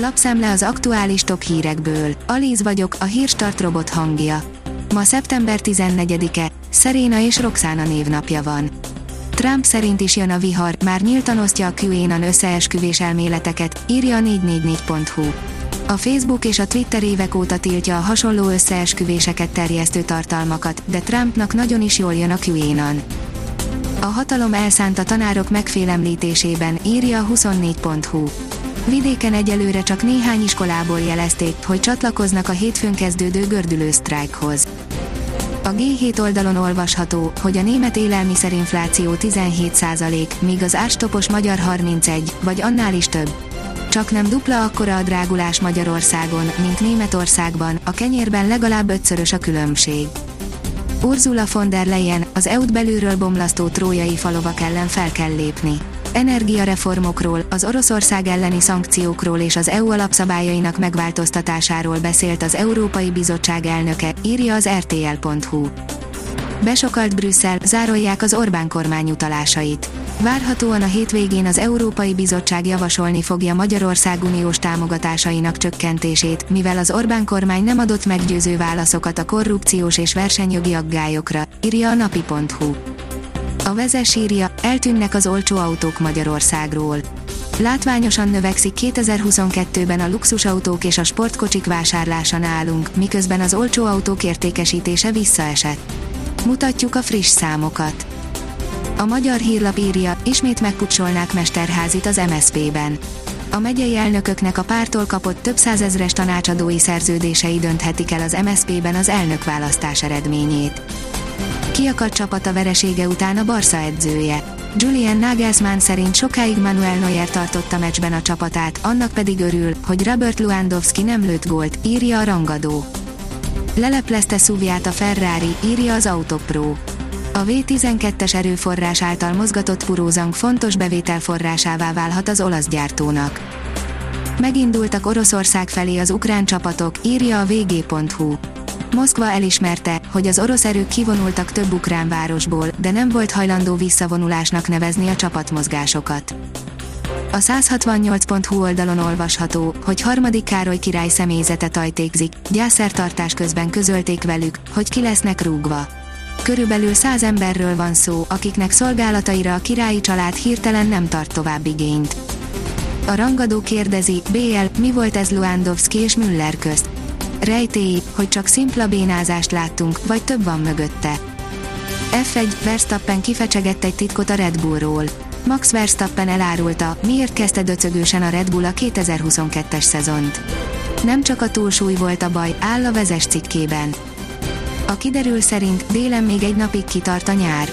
Lapszemle az aktuális top hírekből. Alíz vagyok, a hírstart robot hangja. Ma szeptember 14-e, Szeréna és Roxana névnapja van. Trump szerint is jön a vihar, már nyíltan osztja a QAnon összeesküvés elméleteket, írja a 444.hu. A Facebook és a Twitter évek óta tiltja a hasonló összeesküvéseket terjesztő tartalmakat, de Trumpnak nagyon is jól jön a QAnon. A hatalom elszánt a tanárok megfélemlítésében, írja a 24.hu. Vidéken egyelőre csak néhány iskolából jelezték, hogy csatlakoznak a hétfőn kezdődő gördülő sztrájkhoz. A G7 oldalon olvasható, hogy a német élelmiszerinfláció 17%, míg az árstopos magyar 31, vagy annál is több. Csak nem dupla akkora a drágulás Magyarországon, mint Németországban, a kenyérben legalább ötszörös a különbség. Ursula von der Leyen, az EU-t belülről bomlasztó trójai falovak ellen fel kell lépni. Energiareformokról, az Oroszország elleni szankciókról és az EU alapszabályainak megváltoztatásáról beszélt az Európai Bizottság elnöke, írja az rtl.hu. Besokalt Brüsszel, zárolják az Orbán kormány utalásait. Várhatóan a hétvégén az Európai Bizottság javasolni fogja Magyarország uniós támogatásainak csökkentését, mivel az Orbán kormány nem adott meggyőző válaszokat a korrupciós és versenyjogi aggályokra, írja a napi.hu. A vezes írja, eltűnnek az olcsó autók Magyarországról. Látványosan növekszik 2022-ben a luxusautók és a sportkocsik vásárlása nálunk, miközben az olcsó autók értékesítése visszaesett. Mutatjuk a friss számokat. A magyar hírlap írja, ismét megkutsolnák Mesterházit az MSZP-ben. A megyei elnököknek a pártól kapott több százezres tanácsadói szerződései dönthetik el az MSZP-ben az elnökválasztás eredményét. Kiakadt csapat a veresége után a Barca edzője. Julian Nagelsmann szerint sokáig Manuel Neuer tartotta meccsben a csapatát, annak pedig örül, hogy Robert Lewandowski nem lőtt gólt, írja a rangadó. Leleplezte szúvját a Ferrari, írja az Autopro. A V12-es erőforrás által mozgatott furózang fontos bevételforrásává válhat az olasz gyártónak. Megindultak Oroszország felé az ukrán csapatok, írja a vg.hu. Moszkva elismerte, hogy az orosz erők kivonultak több ukrán városból, de nem volt hajlandó visszavonulásnak nevezni a csapatmozgásokat. A 168.hu oldalon olvasható, hogy harmadik Károly király személyzete tajtékzik, gyászertartás közben közölték velük, hogy ki lesznek rúgva. Körülbelül száz emberről van szó, akiknek szolgálataira a királyi család hirtelen nem tart tovább igényt. A rangadó kérdezi, BL, mi volt ez Luandowski és Müller közt? Rejtély, hogy csak szimpla bénázást láttunk, vagy több van mögötte. F1, Verstappen kifecsegett egy titkot a Red Bullról. Max Verstappen elárulta, miért kezdte döcögősen a Red Bull a 2022-es szezont. Nem csak a túlsúly volt a baj, áll a vezes cikkében. A kiderül szerint délen még egy napig kitart a nyár.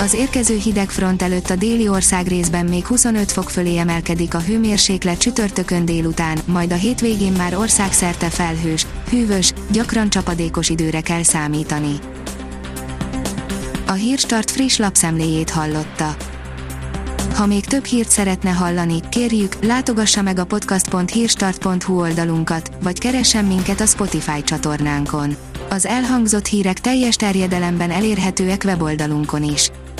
Az érkező hideg front előtt a déli ország részben még 25 fok fölé emelkedik a hőmérséklet csütörtökön délután, majd a hétvégén már országszerte felhős, hűvös, gyakran csapadékos időre kell számítani. A Hírstart friss lapszemléjét hallotta. Ha még több hírt szeretne hallani, kérjük, látogassa meg a podcast.hírstart.hu oldalunkat, vagy keressen minket a Spotify csatornánkon. Az elhangzott hírek teljes terjedelemben elérhetőek weboldalunkon is.